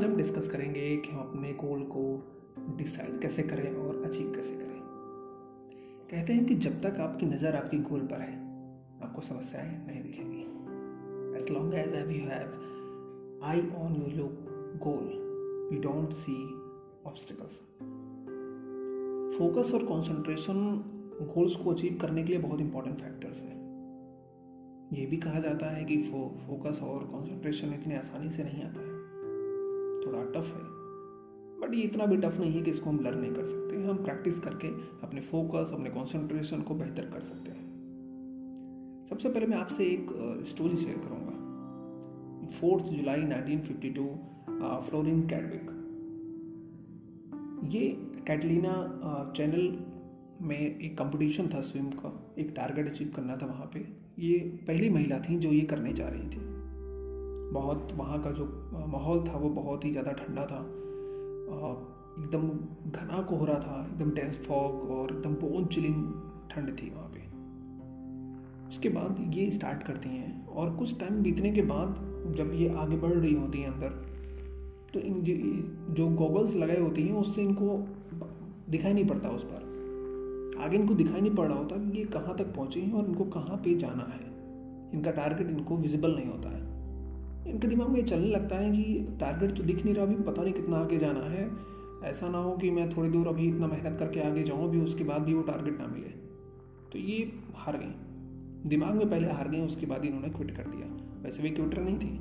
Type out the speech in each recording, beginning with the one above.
आज हम डिस्कस करेंगे कि हम अपने गोल को डिसाइड कैसे करें और अचीव कैसे करें। कहते हैं कि जब तक आपकी नज़र आपकी गोल पर है आपको समस्याएँ नहीं दिखेंगी। एज लॉन्ग एज एव you have eye on your goal you don't see obstacles focus और कंसंट्रेशन गोल्स को अचीव करने के लिए बहुत इंपॉर्टेंट फैक्टर्स हैं। ये भी कहा जाता है कि फो, फोकस और कंसंट्रेशन इतने आसानी से नहीं आता है। थोड़ा टफ है। बट ये इतना भी टफ नहीं है कि इसको हम लर्न नहीं कर सकते हम प्रैक्टिस करके अपने फोकस अपने कॉन्सेंट्रेशन को बेहतर कर सकते हैं। सबसे पहले मैं आपसे एक स्टोरी शेयर करूँगा। फोर्थ जुलाई 1952 फ्लोरिन कैडविक ये कैटलीना चैनल में एक कंपटीशन था स्विम का। एक टारगेट अचीव करना था वहाँ पे। ये पहली महिला थी जो ये करने जा रही थी। बहुत वहाँ का जो माहौल था वो बहुत ही ज़्यादा ठंडा था। एकदम घना कोहरा था, एकदम डेंस फॉग और एकदम बोन चिलिंग ठंड थी वहाँ पे। उसके बाद ये स्टार्ट करती हैं और कुछ टाइम बीतने के बाद जब ये आगे बढ़ रही होती हैं अंदर तो इन जो गॉगल्स लगाए होती हैं उससे इनको दिखाई नहीं पड़ता उस पर। आगे इनको दिखाई नहीं पड़ रहा होता कि ये कहाँ तक पहुँचे हैं और इनको कहाँ पे जाना है। इनका टारगेट इनको विजिबल नहीं होता है। इनके दिमाग में ये चलने लगता है कि टारगेट तो दिख नहीं रहा, अभी पता नहीं कितना आगे जाना है। ऐसा ना हो कि मैं थोड़ी दूर अभी इतना मेहनत करके आगे जाऊँ, अभी उसके बाद भी वो टारगेट ना मिले। तो ये हार गई। दिमाग में पहले हार गई, उसके बाद ही इन्होंने क्विट कर दिया। वैसे भी क्विटर नहीं थी,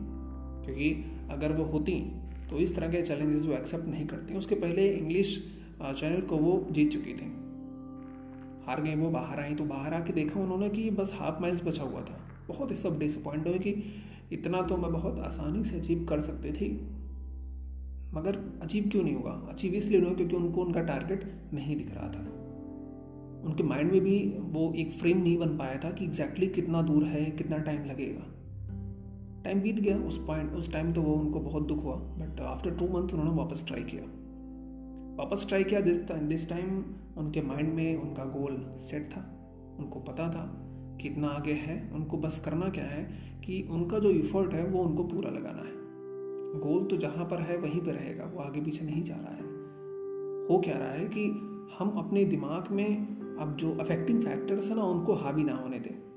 क्योंकि अगर वो होती तो इस तरह के चैलेंजेस वो एक्सेप्ट नहीं करती। उसके पहले इंग्लिश चैनल को वो जीत चुकी थी। हार गई, वो बाहर आई। तो बाहर आके देखा उन्होंने कि बस हाफ़ माइल्स बचा हुआ था। बहुत ही सब डिसअपॉइंट हुए कि इतना तो मैं बहुत आसानी से अचीव कर सकती थी। मगर अचीव क्यों नहीं हुआ? अचीव इसलिए नहीं क्योंकि उनको उनका टारगेट नहीं दिख रहा था। उनके माइंड में भी वो एक फ्रेम नहीं बन पाया था कि एग्जैक्टली exactly कितना दूर है, कितना टाइम लगेगा। टाइम बीत गया उस पॉइंट उस टाइम तो वो उनको बहुत दुख हुआ बट आफ्टर टू मंथ उन्होंने वापस ट्राई किया। वापस ट्राई किया दिस टाइम उनके माइंड में उनका गोल सेट था, उनको पता था। कितना आगे है, उनको बस करना क्या है कि उनका जो इफ़र्ट है, वो उनको पूरा लगाना है। गोल तो जहाँ पर है, वहीं पर रहेगा, वो आगे पीछे नहीं जा रहा है। हो क्या रहा है कि हम अपने दिमाग में अब जो अफेक्टिंग फैक्टर्स है ना, उनको हावी ना होने दें।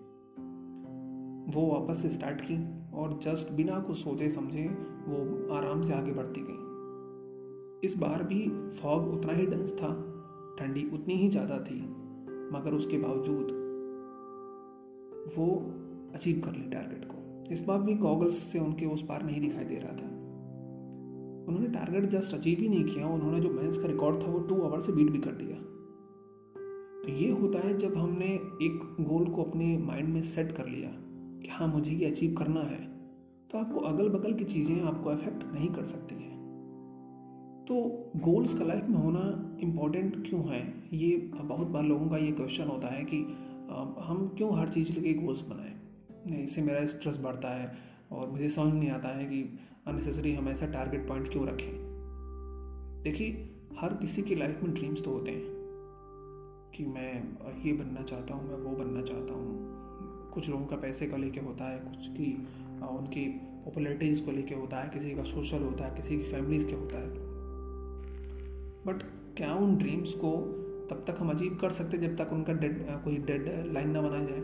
वो वापस से स्टार्ट की और जस्ट बिना कुछ सोचे समझे वो आराम से आगे बढ़ती गई। इस बार भी फॉग उतना ही डेंस था, ठंडी उतनी ही ज़्यादा थी, मगर उसके बावजूद वो अचीव कर ली टारगेट को। इस बार भी गॉगल्स से उनके उस पार नहीं दिखाई दे रहा था। उन्होंने टारगेट जस्ट अचीव ही नहीं किया, उन्होंने जो मेंस का रिकॉर्ड था वो टू आवर से बीट भी कर दिया। तो ये होता है जब हमने एक गोल को अपने माइंड में सेट कर लिया कि हाँ मुझे ये अचीव करना है तो आपको अगल बगल की चीज़ें आपको अफेक्ट नहीं कर सकती हैं। तो गोल्स का लाइफ में होना इम्पोर्टेंट क्यों है? ये बहुत बार लोगों का ये क्वेश्चन होता है कि हम क्यों हर चीज़ के गोल्स बनाएँ? इससे मेरा स्ट्रेस बढ़ता है और मुझे समझ नहीं आता है कि अननेसेसरी हम ऐसा टारगेट पॉइंट क्यों रखें। देखिए, हर किसी की लाइफ में ड्रीम्स तो होते हैं कि मैं ये बनना चाहता हूँ, मैं वो बनना चाहता हूँ। कुछ लोगों का पैसे का लेके होता है, कुछ की उनकी पॉपुलरिटीज़ को लेके होता है, किसी का सोशल होता है, किसी की फैमिलीज़ के होता है। बट क्या उन ड्रीम्स को तब तक हम अचीव कर सकते जब तक उनका डेड कोई डेड लाइन ना बनाया जाए।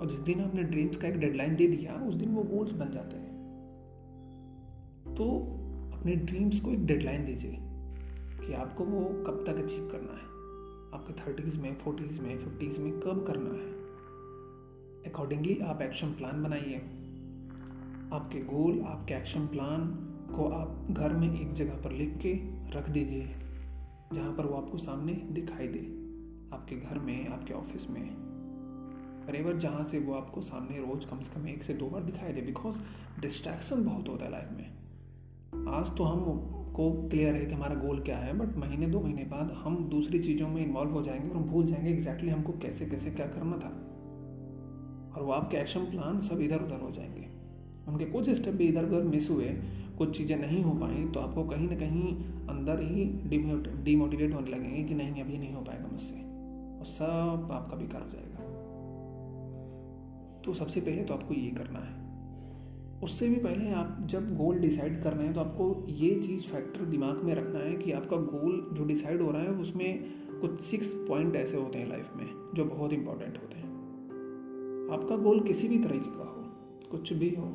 और जिस दिन हमने ड्रीम्स का एक डेडलाइन दे दिया, उस दिन वो गोल्स बन जाते हैं। तो अपने ड्रीम्स को एक डेडलाइन दीजिए कि आपको वो कब तक अचीव करना है। आपके थर्टीज़ में फोर्टीज़ में फिफ्टीज़ में कब करना है। अकॉर्डिंगली आप एक्शन प्लान बनाइए। आपके गोल आपके एक्शन प्लान को आप घर में एक जगह पर लिख के रख दीजिए। जहाँ पर वो आपको सामने दिखाई दे, आपके घर में, आपके ऑफ़िस में। वरेवर जहाँ से वो आपको सामने रोज कम से कम एक से दो बार दिखाई दे बिकॉज़ डिस्ट्रैक्शन बहुत होता है लाइफ में। आज तो हम को क्लियर है कि हमारा गोल क्या है बट महीने, दो महीने बाद हम दूसरी चीज़ों में इन्वॉल्व हो जाएँगे और हम भूल जाएँगे एग्जैक्टली exactly हमको कैसे कैसे, क्या करना था। और वो आपके एक्शन प्लान सब इधर उधर हो जाएँगे। उनके कुछ स्टेप भी इधर उधर मिस हुए कुछ चीज़ें नहीं हो पाई तो आपको कहीं ना कहीं अंदर ही डिमोटिवेट होने लगेंगे कि नहीं, अभी नहीं हो पाएगा मुझसे। और सब आपका बेकार हो जाएगा। तो सबसे पहले तो आपको ये करना है। उससे भी पहले आप जब गोल डिसाइड कर रहे हैं तो आपको ये चीज़ फैक्टर दिमाग में रखना है कि आपका गोल जो डिसाइड हो रहा है, उसमें कुछ सिक्स पॉइंट ऐसे होते हैं लाइफ में, जो बहुत इंपॉर्टेंट होते हैं। आपका गोल किसी भी तरीके का हो, कुछ भी हो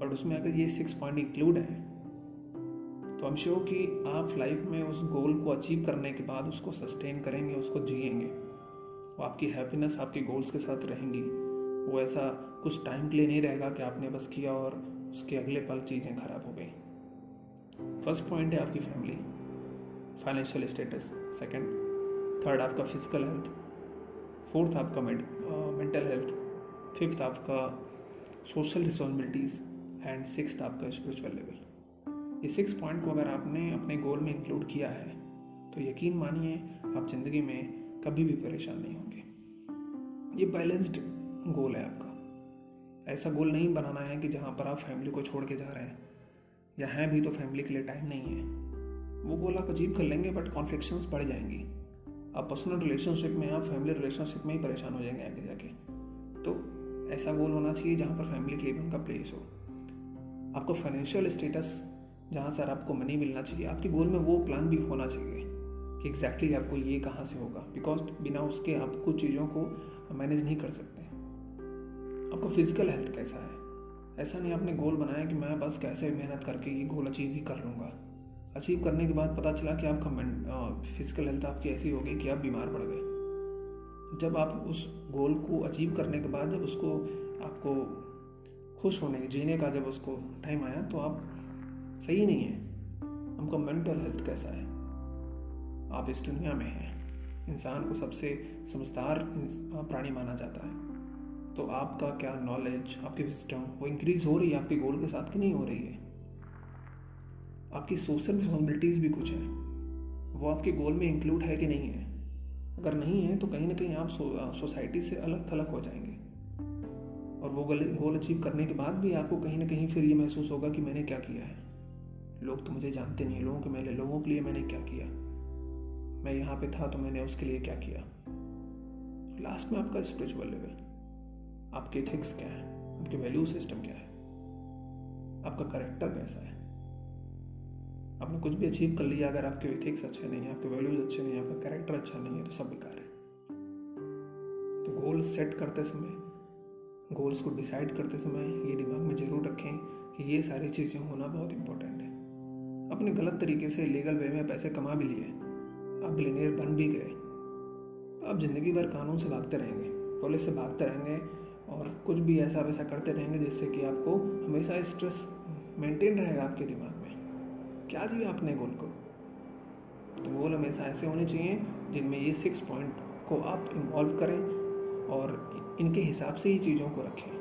बट उसमें अगर ये सिक्स पॉइंट इंक्लूड है तो हम श्योर कि आप लाइफ में उस गोल को अचीव करने के बाद उसको सस्टेन करेंगे, उसको जिएँगे। वो आपकी हैप्पीनेस आपके गोल्स के साथ रहेंगी। वो ऐसा कुछ टाइम के लिए नहीं रहेगा कि आपने बस किया और उसके अगले पल चीज़ें खराब हो गई। फ़र्स्ट पॉइंट है आपकी family financial status second third आपका फ़िज़िकल हेल्थ फोर्थ आपका मेंटल हेल्थ फिफ्थ आपका सोशल रिस्पॉन्सिबिलिटीज़ एंड सिक्स आपका स्पिरिचुअल लेवल ये सिक्स पॉइंट को अगर आपने अपने गोल में इंक्लूड किया है तो यकीन मानिए, आप ज़िंदगी में कभी भी परेशान नहीं होंगे। ये बैलेंस्ड गोल है आपका। ऐसा गोल नहीं बनाना है कि जहाँ पर आप फैमिली को छोड़ के जा रहे हैं, या हैं भी तो फैमिली के लिए टाइम नहीं है। वो गोल आप अचीव कर लेंगे बट कॉन्फ्लिक्शंस बढ़ जाएँगी। आप पर्सनल रिलेशनशिप में, आप फैमिली रिलेशनशिप में ही परेशान हो जाएँगे आगे जाके। तो ऐसा गोल होना चाहिए जहाँ पर फैमिली के लिए भी उनका प्लेस हो। आपको फाइनेंशियल स्टेटस जहाँ सर आपको मनी मिलना चाहिए, आपके गोल में वो प्लान भी होना चाहिए कि एग्जैक्टली exactly आपको ये कहाँ से होगा। बिकॉज़ बिना उसके आप कुछ चीज़ों को मैनेज नहीं कर सकते। आपको फ़िज़िकल हेल्थ कैसा है? ऐसा नहीं आपने गोल बनाया कि मैं बस कैसे मेहनत करके ये गोल अचीव ही कर लूँगा। अचीव करने के बाद पता चला कि आपका फ़िज़िकल हेल्थ आपकी ऐसी होगी कि आप बीमार पड़ गए। जब आप उस गोल को अचीव करने के बाद, जब उसको आपको खुश होने जीने का जब उसको टाइम आया तो आप सही नहीं है। हमको मेंटल हेल्थ कैसा है? आप इस दुनिया में हैं। इंसान को सबसे समझदार प्राणी माना जाता है। तो आपका क्या नॉलेज आपकी विस्टम वो इंक्रीज हो रही है आपके गोल के साथ कि नहीं हो रही है? आपकी सोशल रिस्पॉन्सिबिलिटीज़ भी कुछ है। वो आपके गोल में इंक्लूड है कि नहीं है? अगर नहीं है तो कहीं ना कहीं आप सो, सोसाइटी से अलग थलग हो जाएँगे। और वो गोल अचीव करने के बाद भी आपको कहीं ना कहीं फिर ये महसूस होगा कि मैंने क्या किया है। लोग तो मुझे जानते नहीं लोगों के मैंने, लोगों के लिए मैंने क्या किया? मैं यहाँ पे था तो मैंने उसके लिए क्या किया? लास्ट में आपका स्पिरिचुअल लेवल आपके एथिक्स क्या है? आपके वैल्यू सिस्टम क्या है? आपका करेक्टर कैसा है? आपने कुछ भी अचीव कर लिया, अगर आपके एथिक्स अच्छे नहीं है, आपके वैल्यूज़ अच्छे नहीं है, आपका कैरेक्टर अच्छा नहीं है तो सब बेकार है। तो गोल सेट करते समय गोल्स को डिसाइड करते समय ये दिमाग में ज़रूर रखें कि ये सारी चीज़ें होना बहुत इंपॉर्टेंट है। अपने गलत तरीके से लीगल वे में पैसे कमा भी लिए। आप बिलीनियर बन भी गए। तो आप ज़िंदगी भर कानून से भागते रहेंगे पुलिस से भागते रहेंगे और कुछ भी ऐसा वैसा करते रहेंगे जिससे कि आपको हमेशा स्ट्रेस मेंटेन रहेगा आपके दिमाग में। क्या जी आपने गोल को? तो गोल हमेशा ऐसे होने चाहिए जिनमें ये सिक्स पॉइंट को आप इन्वॉल्व करें और इनके हिसाब से ही चीज़ों को रखें।